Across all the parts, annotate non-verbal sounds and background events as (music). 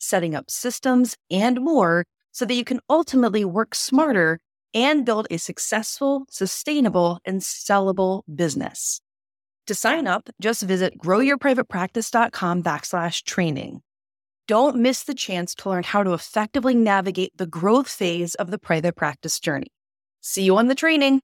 setting up systems, and more so that you can ultimately work smarter and build a successful, sustainable, and sellable business. To sign up, just visit growyourprivatepractice.com backslash training. Don't miss the chance to learn how to effectively navigate the growth phase of the private practice journey. See you on the training.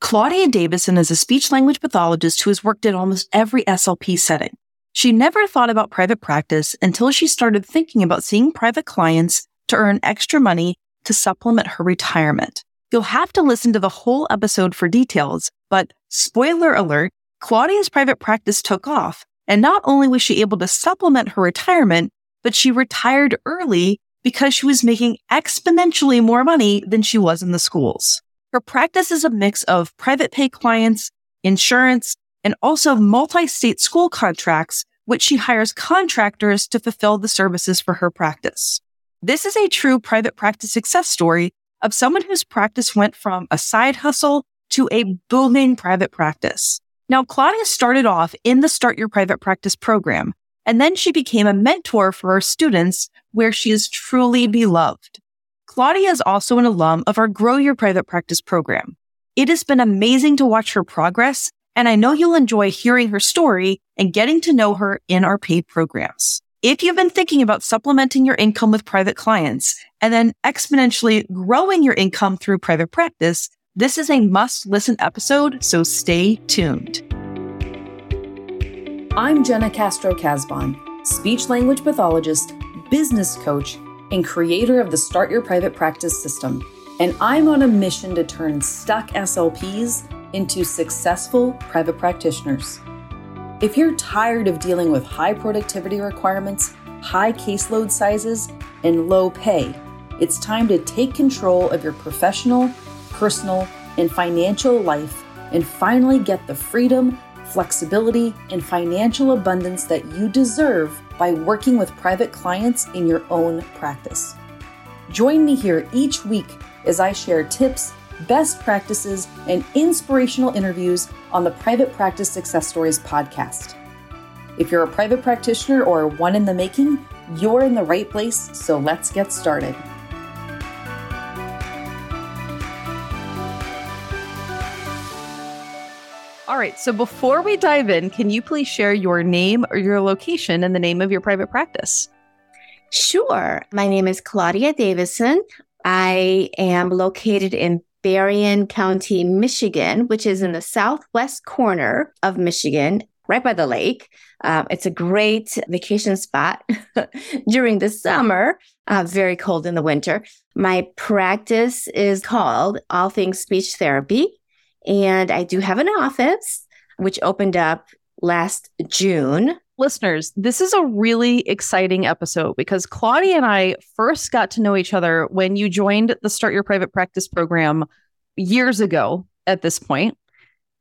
Claudia Davison is a speech language pathologist who has worked in almost every SLP setting. She never thought about private practice until she started thinking about seeing private clients to earn extra money to supplement her retirement. You'll have to listen to the whole episode for details, but spoiler alert, Claudia's private practice took off. And not only was she able to supplement her retirement, but she retired early because she was making exponentially more money than she was in the schools. Her practice is a mix of private pay clients, insurance, and also multi-state school contracts, which she hires contractors to fulfill the services for her practice. This is a true private practice success story of someone whose practice went from a side hustle to a booming private practice. Now, Claudia started off in the Start Your Private Practice program, and then she became a mentor for her students where she is truly beloved. Claudia is also an alum of our Grow Your Private Practice program. It has been amazing to watch her progress and I know you'll enjoy hearing her story and getting to know her in our paid programs. If you've been thinking about supplementing your income with private clients and then exponentially growing your income through private practice, this is a must listen episode, so stay tuned. I'm Jenna Castro Casbon, speech language pathologist, business coach, and creator of the Start Your Private Practice system. And I'm on a mission to turn stuck SLPs into successful private practitioners. If you're tired of dealing with high productivity requirements, high caseload sizes, and low pay, it's time to take control of your professional, personal, and financial life and finally get the freedom, flexibility, and financial abundance that you deserve by working with private clients in your own practice. Join me here each week as I share tips best practices, and inspirational interviews on the Private Practice Success Stories podcast. If you're a private practitioner or one in the making, you're in the right place, so let's get started. All right, so before we dive in, can you please share your name or your location and the name of your private practice? Sure. My name is Claudia Davison. I am located in Berrien County, Michigan, which is in the southwest corner of Michigan, right by the lake. Um, it's a great vacation spot (laughs) during the summer, uh, very cold in the winter. My practice is called All Things Speech Therapy, and I do have an office which opened up last June. Listeners, this is a really exciting episode because Claudia and I first got to know each other when you joined the Start Your Private Practice program years ago at this point,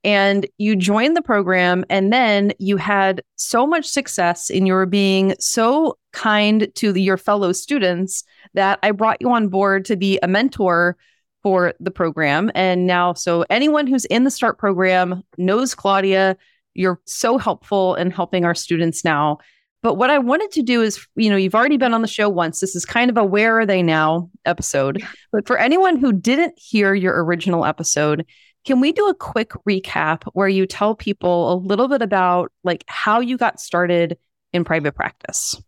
And you joined the program, and then you had so much success in your being so kind to the, your fellow students that I brought you on board to be a mentor for the program. And now, so anyone who's in the START program knows Claudia. You're so helpful in helping our students now. But what I wanted to do is, you know, you've already been on the show once. This is kind of a where are they now episode. But for anyone who didn't hear your original episode, can we do a quick recap where you tell people a little bit about like how you got started in private practice?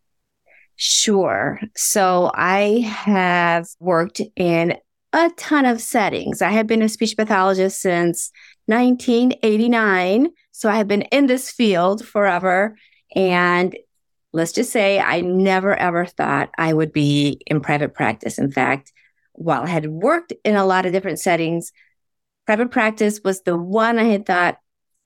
Sure. So I have worked in a ton of settings. I have been a speech pathologist since 1989. So I have been in this field forever. And let's just say I never ever thought I would be in private practice. In fact, while I had worked in a lot of different settings, private practice was the one I had thought,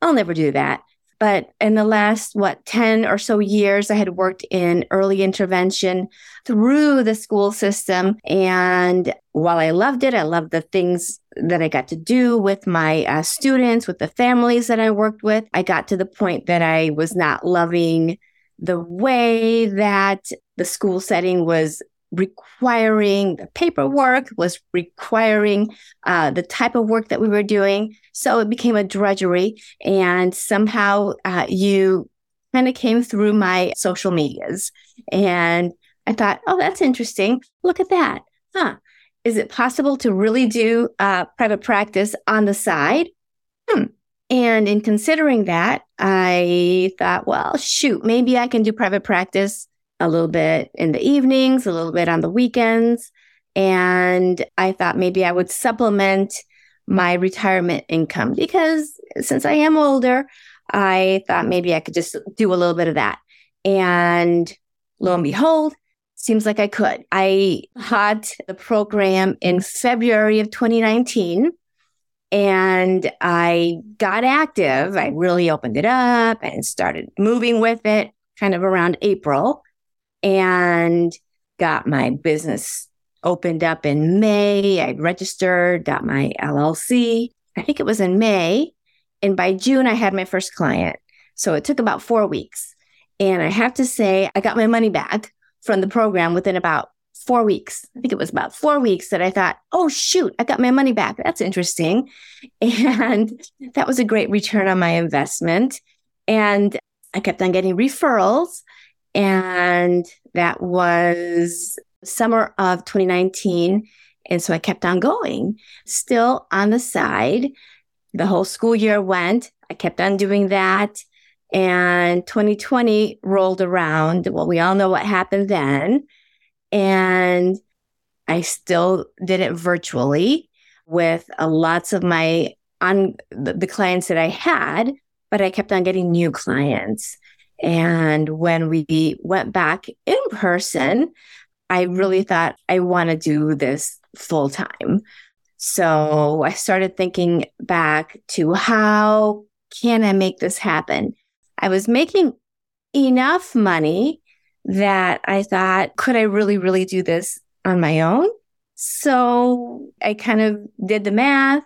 I'll never do that. But in the last, what, 10 or so years, I had worked in early intervention through the school system. And while I loved it, I loved the things that I got to do with my uh, students, with the families that I worked with. I got to the point that I was not loving the way that the school setting was requiring the paperwork, was requiring uh, the type of work that we were doing. So it became a drudgery. And somehow uh, you kind of came through my social medias. And I thought, oh, that's interesting. Look at that. Huh. Is it possible to really do uh, private practice on the side? Hmm. And in considering that, I thought, well, shoot, maybe I can do private practice a little bit in the evenings, a little bit on the weekends. And I thought maybe I would supplement my retirement income because since I am older, I thought maybe I could just do a little bit of that. And lo and behold, seems like I could. I had the program in February of 2019 and I got active. I really opened it up and started moving with it kind of around April and got my business opened up in May. I registered, got my LLC. I think it was in May. And by June, I had my first client. So it took about four weeks. And I have to say, I got my money back from the program within about four weeks. I think it was about four weeks that I thought, oh, shoot, I got my money back. That's interesting. (laughs) And that was a great return on my investment. And I kept on getting referrals. And that was summer of 2019. And so I kept on going, still on the side. The whole school year went. I kept on doing that. And 2020 rolled around. Well, we all know what happened then. And I still did it virtually with uh, lots of my on the, the clients that I had, but I kept on getting new clients. And when we went back in person, I really thought I want to do this full time. So I started thinking back to how can I make this happen? I was making enough money that I thought, could I really, really do this on my own? So I kind of did the math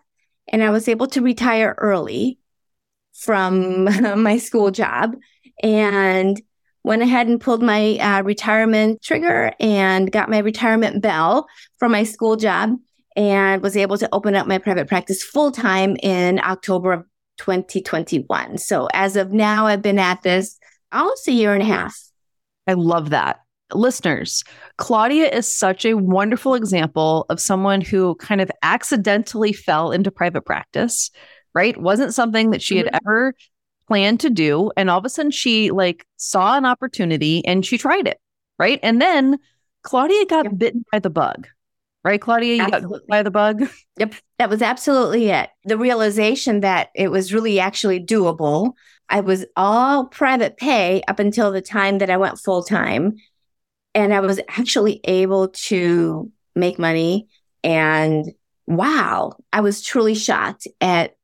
and I was able to retire early from (laughs) my school job and went ahead and pulled my uh, retirement trigger and got my retirement bell from my school job and was able to open up my private practice full time in October of 2021. So as of now, I've been at this almost a year and a half. I love that. Listeners, Claudia is such a wonderful example of someone who kind of accidentally fell into private practice, right? Wasn't something that she had mm-hmm. ever planned to do. And all of a sudden she like saw an opportunity and she tried it, right? And then Claudia got yep. bitten by the bug, right? Claudia, you absolutely. got by the bug. (laughs) Yep. That was absolutely it. The realization that it was really actually doable I was all private pay up until the time that I went full time. And I was actually able to make money. And wow, I was truly shocked at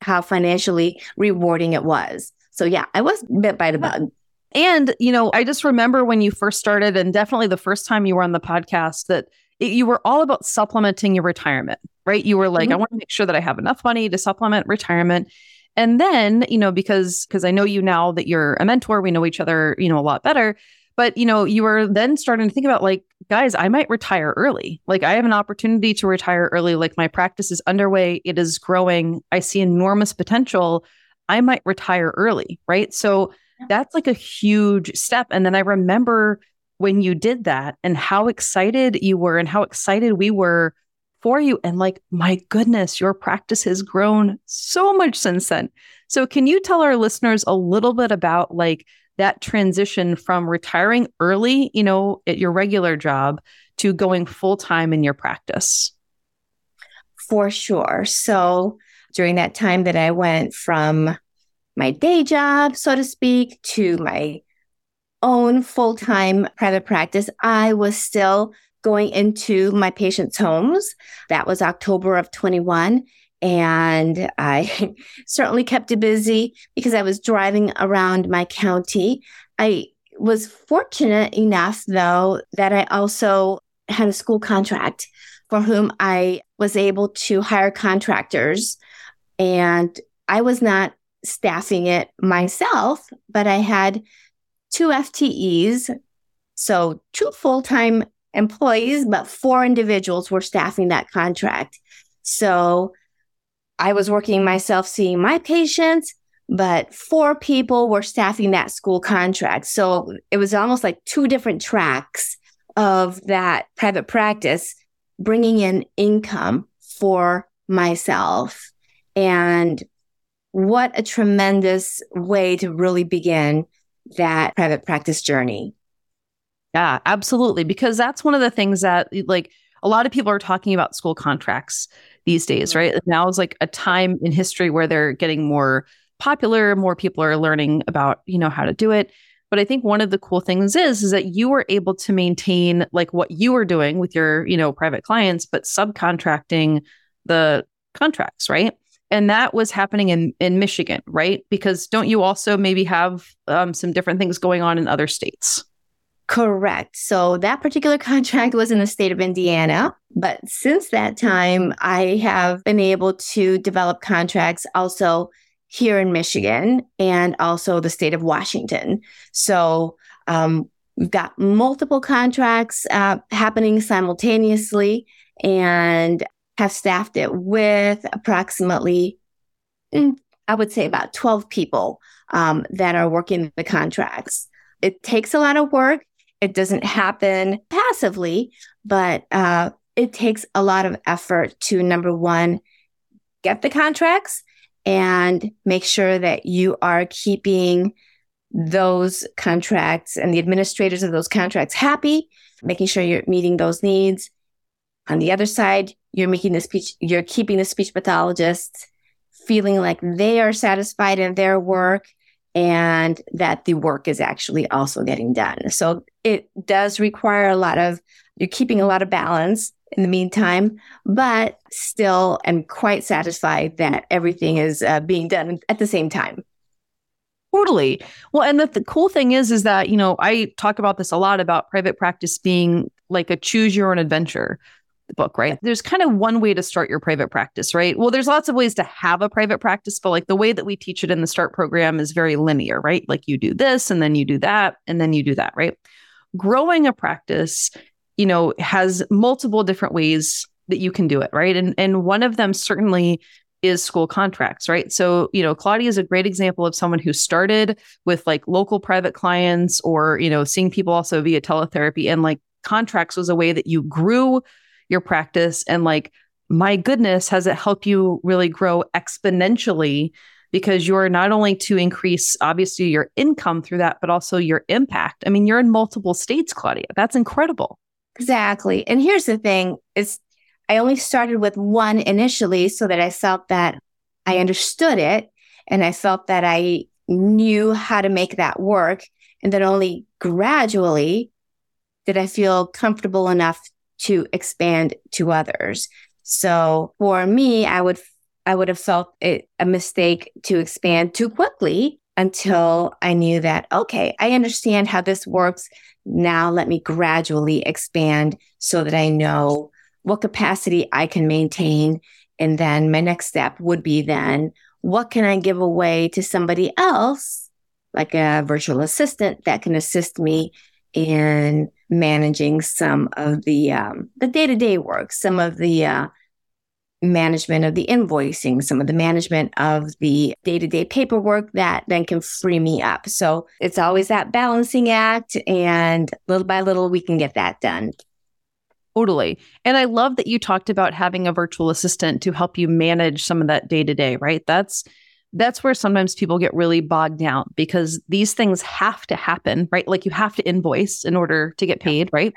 how financially rewarding it was. So, yeah, I was bit by the bug. And, you know, I just remember when you first started, and definitely the first time you were on the podcast, that it, you were all about supplementing your retirement, right? You were like, mm-hmm. I want to make sure that I have enough money to supplement retirement. And then, you know, because because I know you now that you're a mentor, we know each other, you know, a lot better. But, you know, you were then starting to think about like, guys, I might retire early. Like I have an opportunity to retire early. Like my practice is underway, it is growing. I see enormous potential. I might retire early, right? So that's like a huge step. And then I remember when you did that and how excited you were and how excited we were for you. And like, my goodness, your practice has grown so much since then. So, can you tell our listeners a little bit about like that transition from retiring early, you know, at your regular job to going full time in your practice? For sure. So, during that time that I went from my day job, so to speak, to my own full time private practice, I was still going into my patients' homes. That was October of 21. And I (laughs) certainly kept it busy because I was driving around my county. I was fortunate enough, though, that I also had a school contract for whom I was able to hire contractors. And I was not staffing it myself, but I had two FTEs, so two full time employees, but four individuals were staffing that contract. So I was working myself seeing my patients, but four people were staffing that school contract. So it was almost like two different tracks of that private practice bringing in income for myself. And what a tremendous way to really begin that private practice journey. Yeah, absolutely. Because that's one of the things that, like, a lot of people are talking about school contracts these days, right? Now is like a time in history where they're getting more popular, more people are learning about, you know, how to do it. But I think one of the cool things is is that you were able to maintain like what you were doing with your, you know, private clients, but subcontracting the contracts, right? And that was happening in in Michigan, right? Because don't you also maybe have um, some different things going on in other states? Correct. So that particular (laughs) contract was in the state of Indiana. But since that time, I have been able to develop contracts also here in Michigan and also the state of Washington. So um, we've got multiple contracts uh, happening simultaneously and have staffed it with approximately, mm, I would say, about 12 people um, that are working the contracts. It takes a lot of work. It doesn't happen passively, but uh, it takes a lot of effort to number one, get the contracts and make sure that you are keeping those contracts and the administrators of those contracts happy, making sure you're meeting those needs. On the other side, you're making the speech, you're keeping the speech pathologists feeling like they are satisfied in their work and that the work is actually also getting done. So it does require a lot of, you're keeping a lot of balance in the meantime, but still am quite satisfied that everything is uh, being done at the same time. Totally. Well, and the, the cool thing is, is that, you know, I talk about this a lot about private practice being like a choose your own adventure book, right? There's kind of one way to start your private practice, right? Well, there's lots of ways to have a private practice, but like the way that we teach it in the start program is very linear, right? Like you do this and then you do that and then you do that, right? Growing a practice, you know, has multiple different ways that you can do it, right? And and one of them certainly is school contracts, right? So, you know, Claudia is a great example of someone who started with like local private clients or, you know, seeing people also via teletherapy and like contracts was a way that you grew your practice. And like my goodness has it helped you really grow exponentially? Because you're not only to increase obviously your income through that but also your impact. I mean you're in multiple states claudia. That's incredible. Exactly. And here's the thing is i only started with one initially so that i felt that i understood it and i felt that i knew how to make that work. And then only gradually did i feel comfortable enough to expand to others. So for me, I would I would have felt it a mistake to expand too quickly until I knew that okay, I understand how this works. Now let me gradually expand so that I know what capacity I can maintain and then my next step would be then what can I give away to somebody else like a virtual assistant that can assist me in managing some of the um, the day to day work, some of the uh, management of the invoicing, some of the management of the day to day paperwork that then can free me up. So it's always that balancing act, and little by little, we can get that done. Totally. And I love that you talked about having a virtual assistant to help you manage some of that day to day, right? That's that's where sometimes people get really bogged down because these things have to happen, right? Like you have to invoice in order to get paid, right?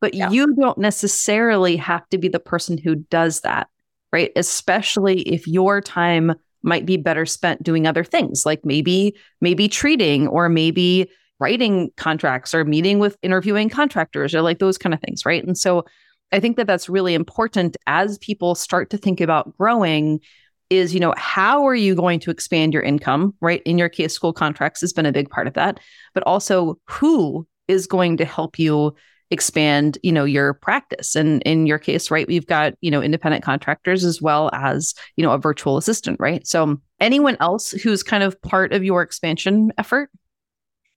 But yeah. you don't necessarily have to be the person who does that, right? Especially if your time might be better spent doing other things like maybe maybe treating or maybe writing contracts or meeting with interviewing contractors or like those kind of things, right? And so I think that that's really important as people start to think about growing is, you know, how are you going to expand your income, right? In your case, school contracts has been a big part of that, but also who is going to help you expand, you know, your practice. And in your case, right, we've got, you know, independent contractors as well as, you know, a virtual assistant, right? So anyone else who's kind of part of your expansion effort?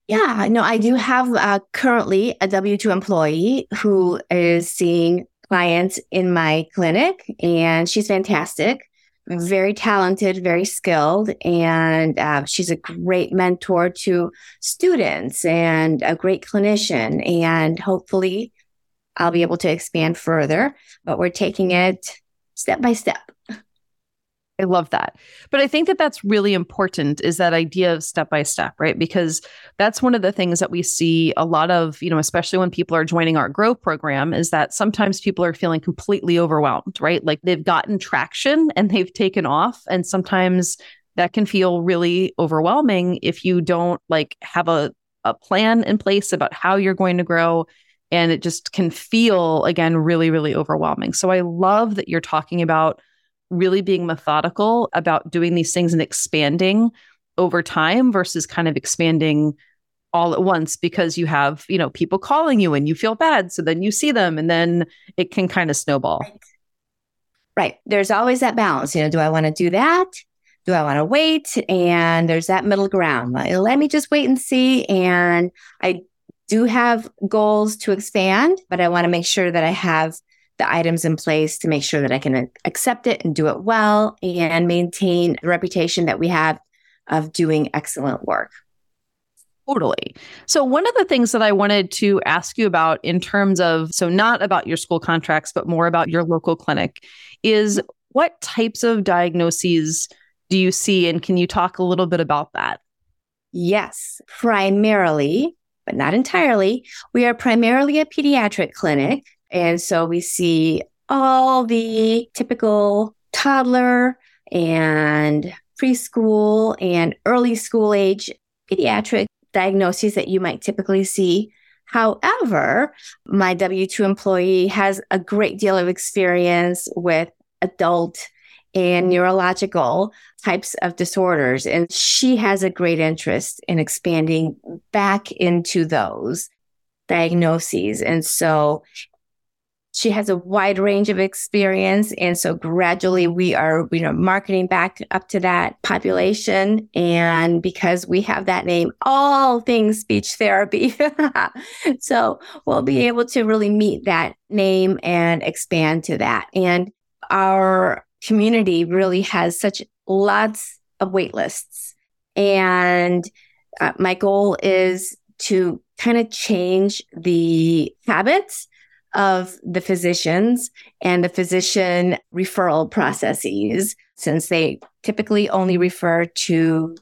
Yeah, no, I do have uh, currently a W 2 employee who is seeing clients in my clinic, and she's fantastic very talented, very skilled, and uh, she's a great mentor to students and a great clinician. And hopefully, I'll be able to expand further, but we're taking it step by step. I love that. But I think that that's really important is that idea of step by step, right? Because that's one of the things that we see a lot of, you know, especially when people are joining our grow program is that sometimes people are feeling completely overwhelmed, right? Like they've gotten traction and they've taken off and sometimes that can feel really overwhelming if you don't like have a a plan in place about how you're going to grow and it just can feel again really really overwhelming. So I love that you're talking about really being methodical about doing these things and expanding over time versus kind of expanding all at once because you have, you know, people calling you and you feel bad. So then you see them and then it can kind of snowball. Right. right. There's always that balance. You know, do I want to do that? Do I want to wait? And there's that middle ground. Like, let me just wait and see. And I do have goals to expand, but I want to make sure that I have the items in place to make sure that I can uh, accept it and do it well and maintain the reputation that we have of doing excellent work. Totally. So, one of the things that I wanted to ask you about in terms of, so not about your school contracts, but more about your local clinic, is what types of diagnoses do you see? And can you talk a little bit about that? Yes, primarily, but not entirely. We are primarily a pediatric clinic. And so we see all the typical toddler and preschool and early school age pediatric diagnoses that you might typically see. However, my W 2 employee has a great deal of experience with adult and neurological types of disorders. And she has a great interest in expanding back into those diagnoses. And so she has a wide range of experience. And so gradually we are you know marketing back up to that population. And because we have that name all things speech therapy. (laughs) So we'll be able to really meet that name and expand to that. And our community really has such lots of wait lists. And uh, my goal is to kind of change the habits of the physicians and the physician referral processes, since they typically only refer to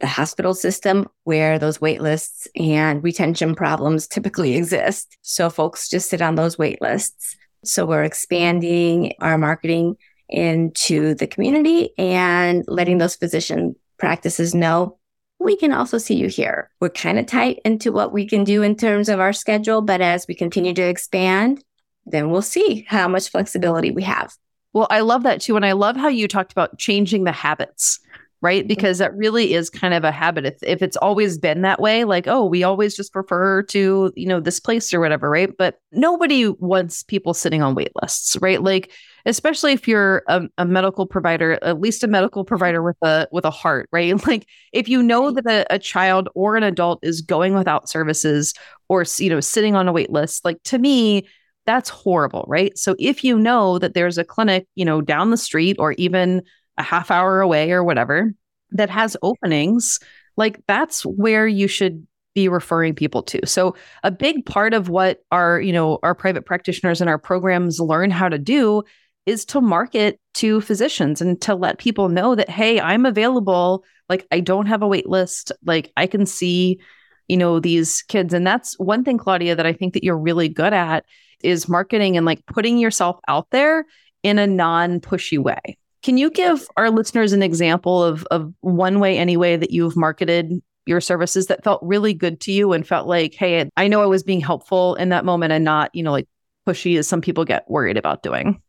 the hospital system where those wait lists and retention problems typically exist. So folks just sit on those wait lists. So we're expanding our marketing into the community and letting those physician practices know we can also see you here. We're kind of tight into what we can do in terms of our schedule, but as we continue to expand, then we'll see how much flexibility we have. Well, I love that too. And I love how you talked about changing the habits, right? Mm-hmm. Because that really is kind of a habit. If, if it's always been that way, like, oh, we always just prefer to, you know, this place or whatever, right? But nobody wants people sitting on wait lists, right? Like, especially if you're a, a, medical provider at least a medical provider with a with a heart right (laughs) like if you know that a, a, child or an adult is going without services or you know sitting on a wait list like to me that's horrible right so if you know that there's a clinic you know down the street or even a half hour away or whatever that has openings like that's where you should be referring people to. So a big part of what our, you know, our private practitioners and our programs learn how to do is to market to physicians and to let people know that hey i'm available. Like i don't have a wait list. Like i can see you know these kids. And that's one thing claudia that i think that you're really good at is marketing and like putting yourself out there in a non pushy way can you give our listeners an example of of one way any way that you've marketed your services that felt really good to you and felt like hey i know i was being helpful in that moment and not you know like pushy as some people get worried about doing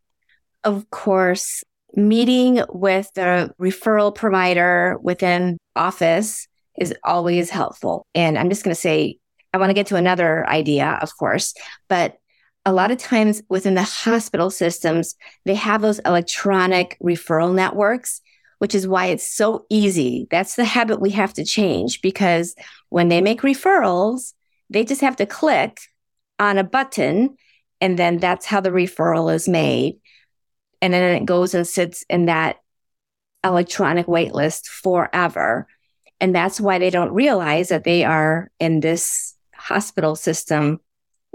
of course, meeting with the referral provider within office is always helpful. And I'm just going to say, I want to get to another idea, of course, but a lot of times within the hospital systems, they have those electronic referral networks, which is why it's so easy. That's the habit we have to change because when they make referrals, they just have to click on a button and then that's how the referral is made. And then it goes and sits in that electronic waitlist forever. And that's why they don't realize that they are in this hospital system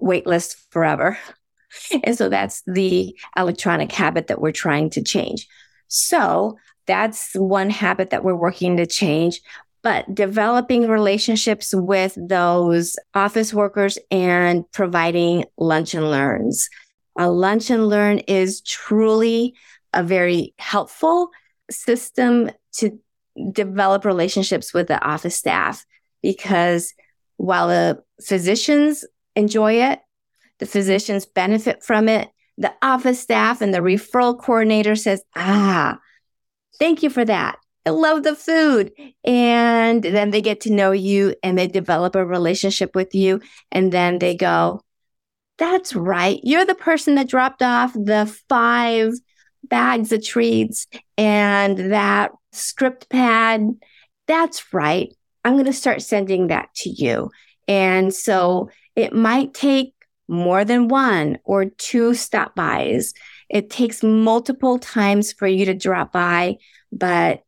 waitlist forever. (laughs) and so that's the electronic habit that we're trying to change. So that's one habit that we're working to change. But developing relationships with those office workers and providing lunch and learns. A lunch and learn is truly a very helpful system to develop relationships with the office staff because while the physicians enjoy it, the physicians benefit from it, the office staff and the referral coordinator says, Ah, thank you for that. I love the food. And then they get to know you and they develop a relationship with you. And then they go, That's right. You're the person that dropped off the five bags of treats and that script pad. That's right. I'm going to start sending that to you. And so it might take more than one or two stop bys. It takes multiple times for you to drop by, but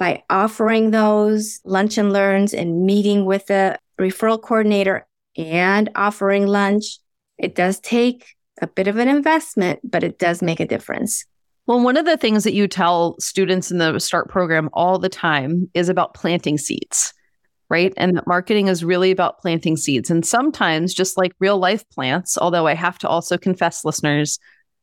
by offering those lunch and learns and meeting with the referral coordinator and offering lunch, it does take a bit of an investment, but it does make a difference. Well, one of the things that you tell students in the START program all the time is about planting seeds, right? And that marketing is really about planting seeds. And sometimes, just like real life plants, although I have to also confess, listeners,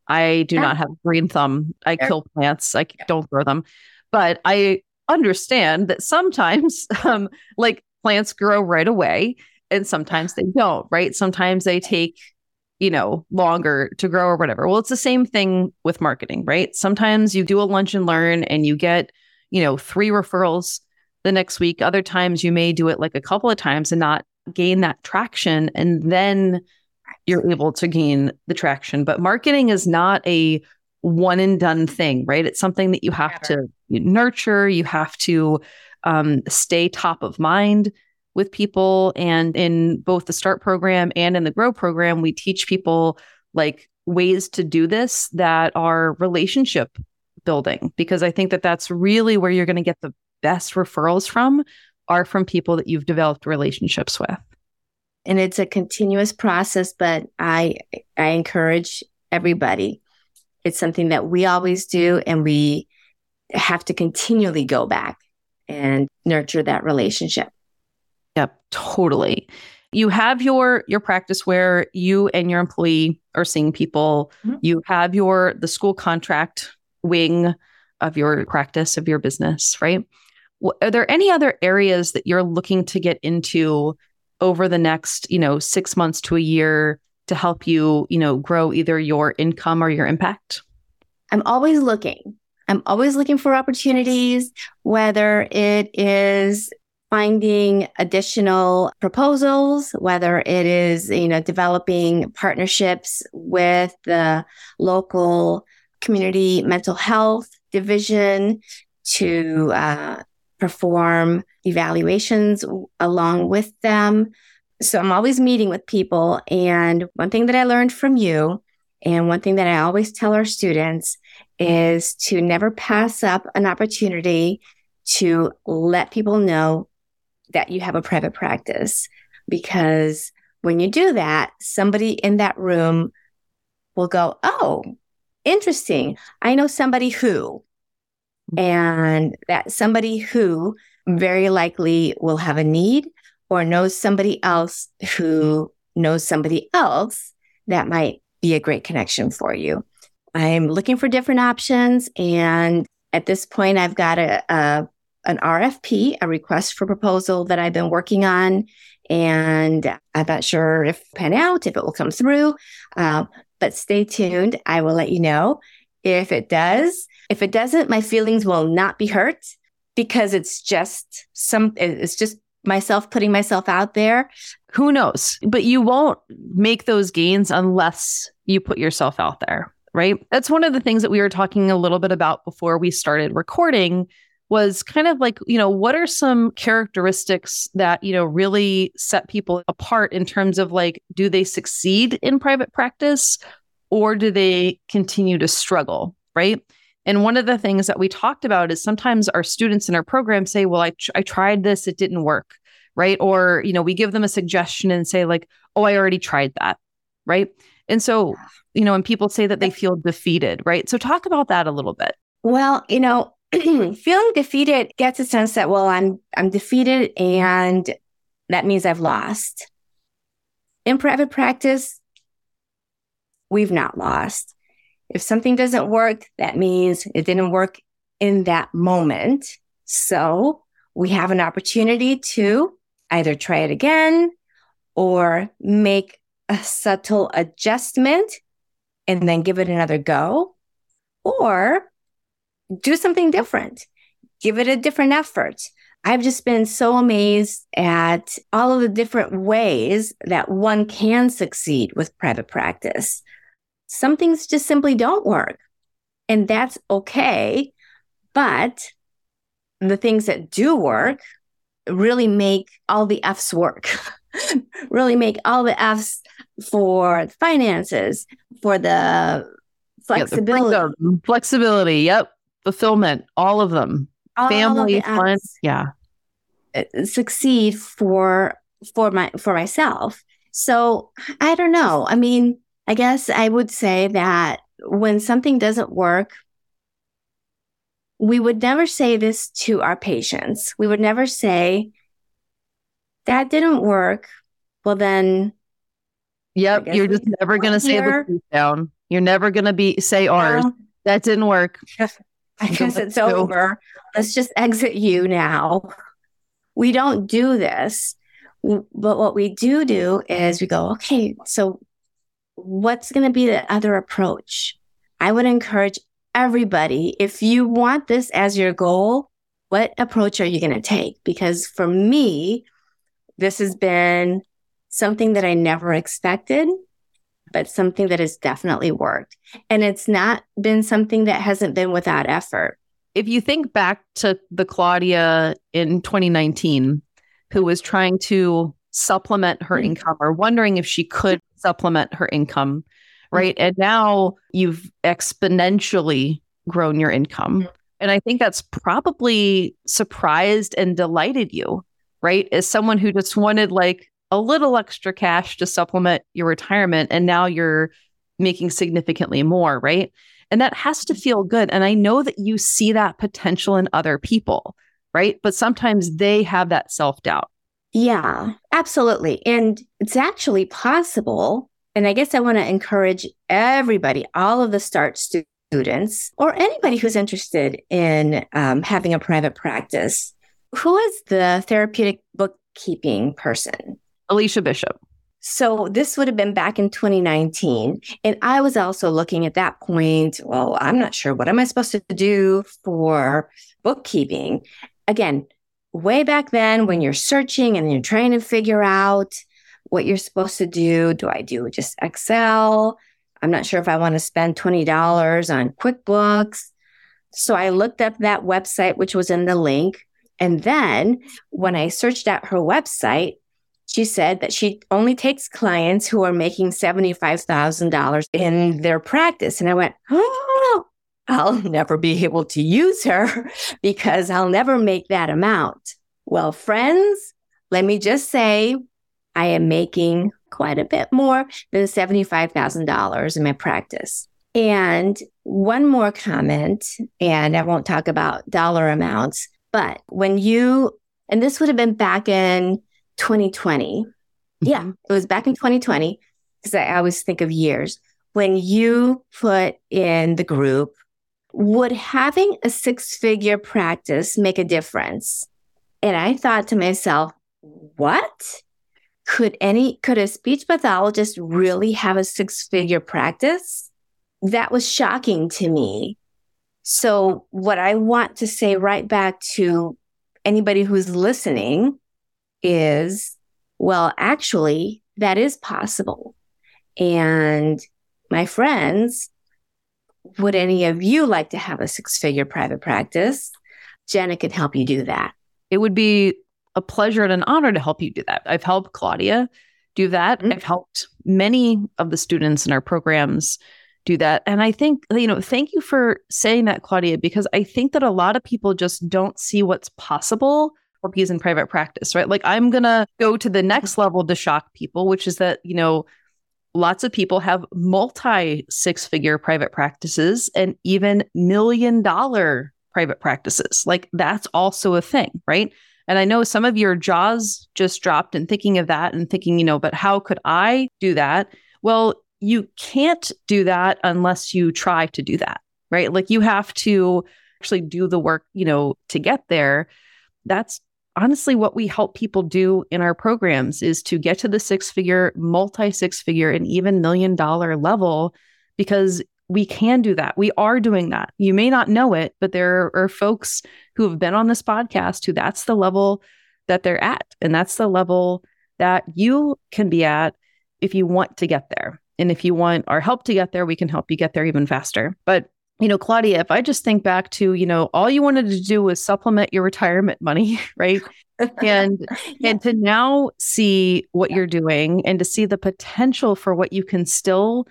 I do not have green thumb. I kill plants, I don't grow them. But I understand that sometimes, (laughs) um, like plants grow right away and sometimes they don't, right? Sometimes they take you know, longer to grow or whatever. Well, it's the same thing with marketing, right? Sometimes you do a lunch and learn and you get, you know, three referrals the next week. Other times you may do it like a couple of times and not gain that traction. And then you're able to gain the traction. But marketing is not a one and done thing, right? It's something that you have to nurture, you have to um, stay top of mind with people. And in both the START program and in the GROW program, we teach people like ways to do this that are relationship building, because I think that that's really where you're going to get the best referrals from are from people that you've developed relationships with. And it's a continuous process, but I I encourage everybody. It's something that we always do and we have to continually go back and nurture that relationship. Yep, totally. You have your your practice where you and your employee are seeing people. Mm-hmm. You have your the school contract wing of your practice of your business, right? Are there any other areas that you're looking to get into over the next, you know, 6 months to a year to help you, you know, grow either your income or your impact? I'm always looking. I'm always looking for opportunities, whether it is finding additional proposals, whether it is, you know, developing partnerships with the local community mental health division to uh, perform evaluations along with them. So I'm always meeting with people. And one thing that I learned from you, and one thing that I always tell our students is to never pass up an opportunity to let people know that you have a private practice because when you do that, somebody in that room will go, Oh, interesting. I know somebody who, and that somebody who very likely will have a need or knows somebody else who knows somebody else that might be a great connection for you. I'm looking for different options. And at this point, I've got a, a an RFP, a request for proposal that I've been working on. And I'm not sure if pan out, if it will come through. Uh, but stay tuned. I will let you know. If it does, if it doesn't, my feelings will not be hurt because it's just some, it's just myself putting myself out there. Who knows? But you won't make those gains unless you put yourself out there, right? That's one of the things that we were talking a little bit about before we started recording was kind of like, you know, what are some characteristics that, you know, really set people apart in terms of like, do they succeed in private practice or do they continue to struggle, right? And one of the things that we talked about is sometimes our students in our program say, well, I, I tried this, it didn't work, right? Or, you know, we give them a suggestion and say, like, oh, I already tried that, right? And so, you know, and people say that they feel defeated, right? So talk about that a little bit. Well, you know, (clears throat) feeling defeated gets a sense that, well, I'm I'm defeated and that means I've lost. In private practice, we've not lost. If something doesn't work, that means it didn't work in that moment. So we have an opportunity to either try it again or make a subtle adjustment and then give it another go or do something different, give it a different effort. I've just been so amazed at all of the different ways that one can succeed with private practice some things just simply don't work. And that's okay. But the things that do work really make all the F's work, (laughs) really make all the F's for finances, for the flexibility. Yeah, the flexibility. Yep. Fulfillment, all of them. All Family, fun. Yeah. Uh, succeed for for my for myself. So I don't know. I mean, I guess I would say that when something doesn't work, we would never say this to our patients. We would never say, that didn't work. Well, then. Yep. You're just never going to say the truth down. You're never going to be say ours. That didn't work. I guess (laughs) it's over. Let's just exit you now. We don't do this. But what we do do is we go, okay, so what's going to be the other approach? I would encourage everybody, if you want this as your goal, what approach are you going to take? Because for me, this has been something that I never expected, but something that has definitely worked. And it's not been something that hasn't been without effort. If you think back to the Claudia in 2019, who was trying to supplement her mm-hmm. income or wondering if she could supplement her income, right? Mm-hmm. And now you've exponentially grown your income. Mm-hmm. And I think that's probably surprised and delighted you, right? As someone who just wanted like a little extra cash to supplement your retirement and now you're making significantly more, right? And that has to feel good. And I know that you see that potential in other people, right? But sometimes they have that self doubt. Yeah, absolutely. And it's actually possible. And I guess I want to encourage everybody, all of the START students, or anybody who's interested in um, having a private practice. Who is the therapeutic bookkeeping person? Alicia Bishop. So this would have been back in 2019. And I was also looking at that point, well, I'm not sure what am I supposed to do for bookkeeping? Again, way back then when you're searching and you're trying to figure out what you're supposed to do. Do I do just Excel? I'm not sure if I want to spend $20 on QuickBooks. So I looked up that website, which was in the link. And then when I searched out her website, she said that she only takes clients who are making $75,000 in their practice. And I went, oh, I'll (laughs) never be able to use her (laughs) because I'll never make that amount. Well, friends, let me just say I am making quite a bit more than $75,000 in my practice. And one more comment, and I won't talk about dollar amounts, but when you, and this would have been back in 2020. Yeah, mm-hmm. it was back in 2020 because I always think of years. When you put in the group would having a six figure practice make a difference? And I thought to myself, what? Could any, could a speech pathologist really have a six figure practice? that was shocking to me. So, what I want to say right back to anybody who's listening is well, actually, that is possible. And my friends, would any of you like to have a six figure private practice? Jenna can help you do that. It would be a pleasure and an honor to help you do that. I've helped Claudia do that. Mm-hmm. I've helped many of the students in our programs do that. And I think, you know, thank you for saying that, Claudia, because I think that a lot of people just don't see what's possible for peas in private practice, right? Like I'm going to go to the next mm-hmm. level to shock people, which is that, you know, lots of people have multi six figure private practices and even million dollar private practices. Like that's also a thing, right? And I know some of your jaws just dropped and thinking of that and thinking, you know, but how could I do that? Well, you can't do that unless you try to do that, right? Like you have to actually do the work, you know, to get there. That's honestly what we help people do in our programs is to get to the six figure, multi six figure, and even million dollar level because we can do that. We are doing that. You may not know it, but there are folks who have been on this podcast who that's the level that they're at. And that's the level that you can be at if you want to get there. And if you want our help to get there, we can help you get there even faster. But you know, Claudia, if I just think back to, you know, all you wanted to do was supplement your retirement money, (laughs) right? (laughs) and yeah. and to now see what yeah. you're doing and to see the potential for what you can still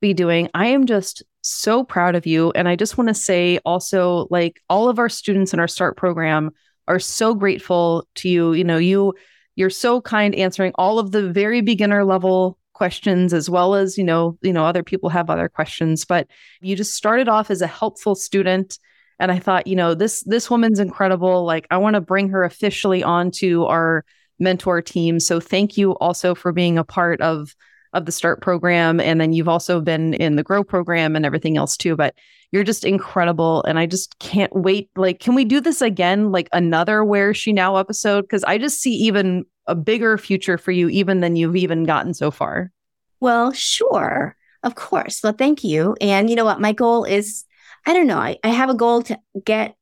be doing. I am just so proud of you and I just want to say also like all of our students in our start program are so grateful to you. You know, you you're so kind answering all of the very beginner level questions as well as you know you know other people have other questions. But you just started off as a helpful student and i thought you know this this woman's incredible. Like i want to bring her officially onto our mentor team. So thank you also for being a part of of the start program. And then you've also been in the grow program and everything else too but you're just incredible. And i just can't wait. Like can we do this again? Like another where she now episode? Because i just see even a bigger future for you even than you've even gotten so far? Well, sure. Of course. Well, thank you. And you know what? My goal is I don't know. I, I have a goal to get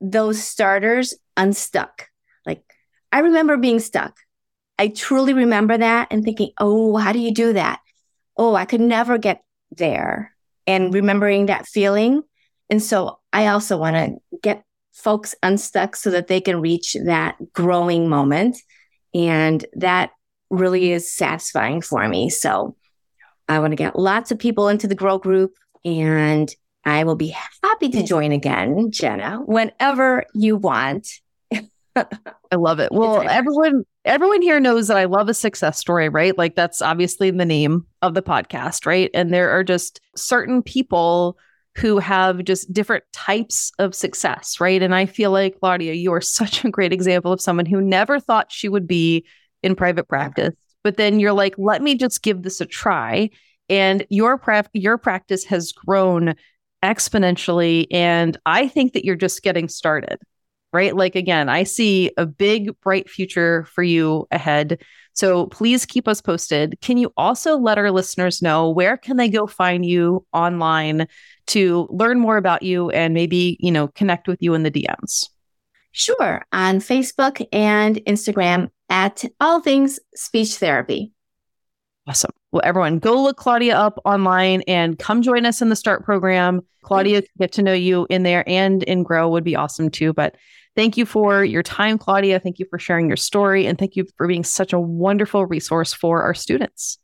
those starters unstuck. Like I remember being stuck. I truly remember that and thinking, oh, how do you do that? Oh, I could never get there. And remembering that feeling. And so I also want to get folks unstuck so that they can reach that growing moment and that really is satisfying for me. So I want to get lots of people into the Grow group and I will be happy to join again, Jenna, whenever you want. (laughs) I love it. Well, everyone everyone here knows that I love a success story, right? Like that's obviously the name of the podcast, right? And there are just certain people who have just different types of success, right? And I feel like, Claudia, you are (laughs) such a great example of someone who never thought she would be in private practice, but then you're like, let me just give this a try. And your pra- your practice has grown exponentially. And I think that you're just getting started, right? Like, again, I see a big, bright future for you ahead. So please keep us posted. Can you also let our listeners know where can they go find you online to learn more about you and maybe, you know, connect with you in the DMs? Sure, on Facebook and Instagram at All Things Speech Therapy. Awesome. Well, everyone, go look Claudia up online and come join us in the START program. Claudia, get to know you in there and in Grow would be awesome too. But thank you for your time, Claudia. Thank you for sharing your story. And thank you for being such a wonderful resource for our students.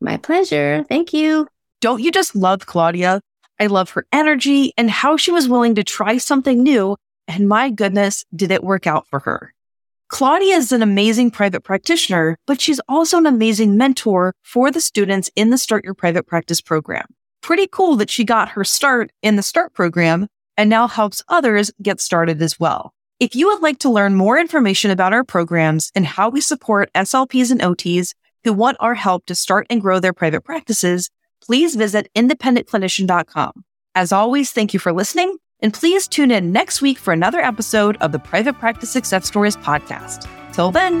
My pleasure. Thank you. Don't you just love Claudia? I love her energy and how she was willing to try something new. And my goodness, did it work out for her? Claudia is an amazing private practitioner, but she's also an amazing mentor for the students in the Start Your Private Practice program. Pretty cool that she got her start in the START program and now helps others get started as well. If you would like to learn more information about our programs and how we support SLPs and OTs who want our help to start and grow their private practices, please visit independentclinician.com. As always, thank you for listening, and please tune in next week for another episode of the Private Practice Success Stories podcast. Till then,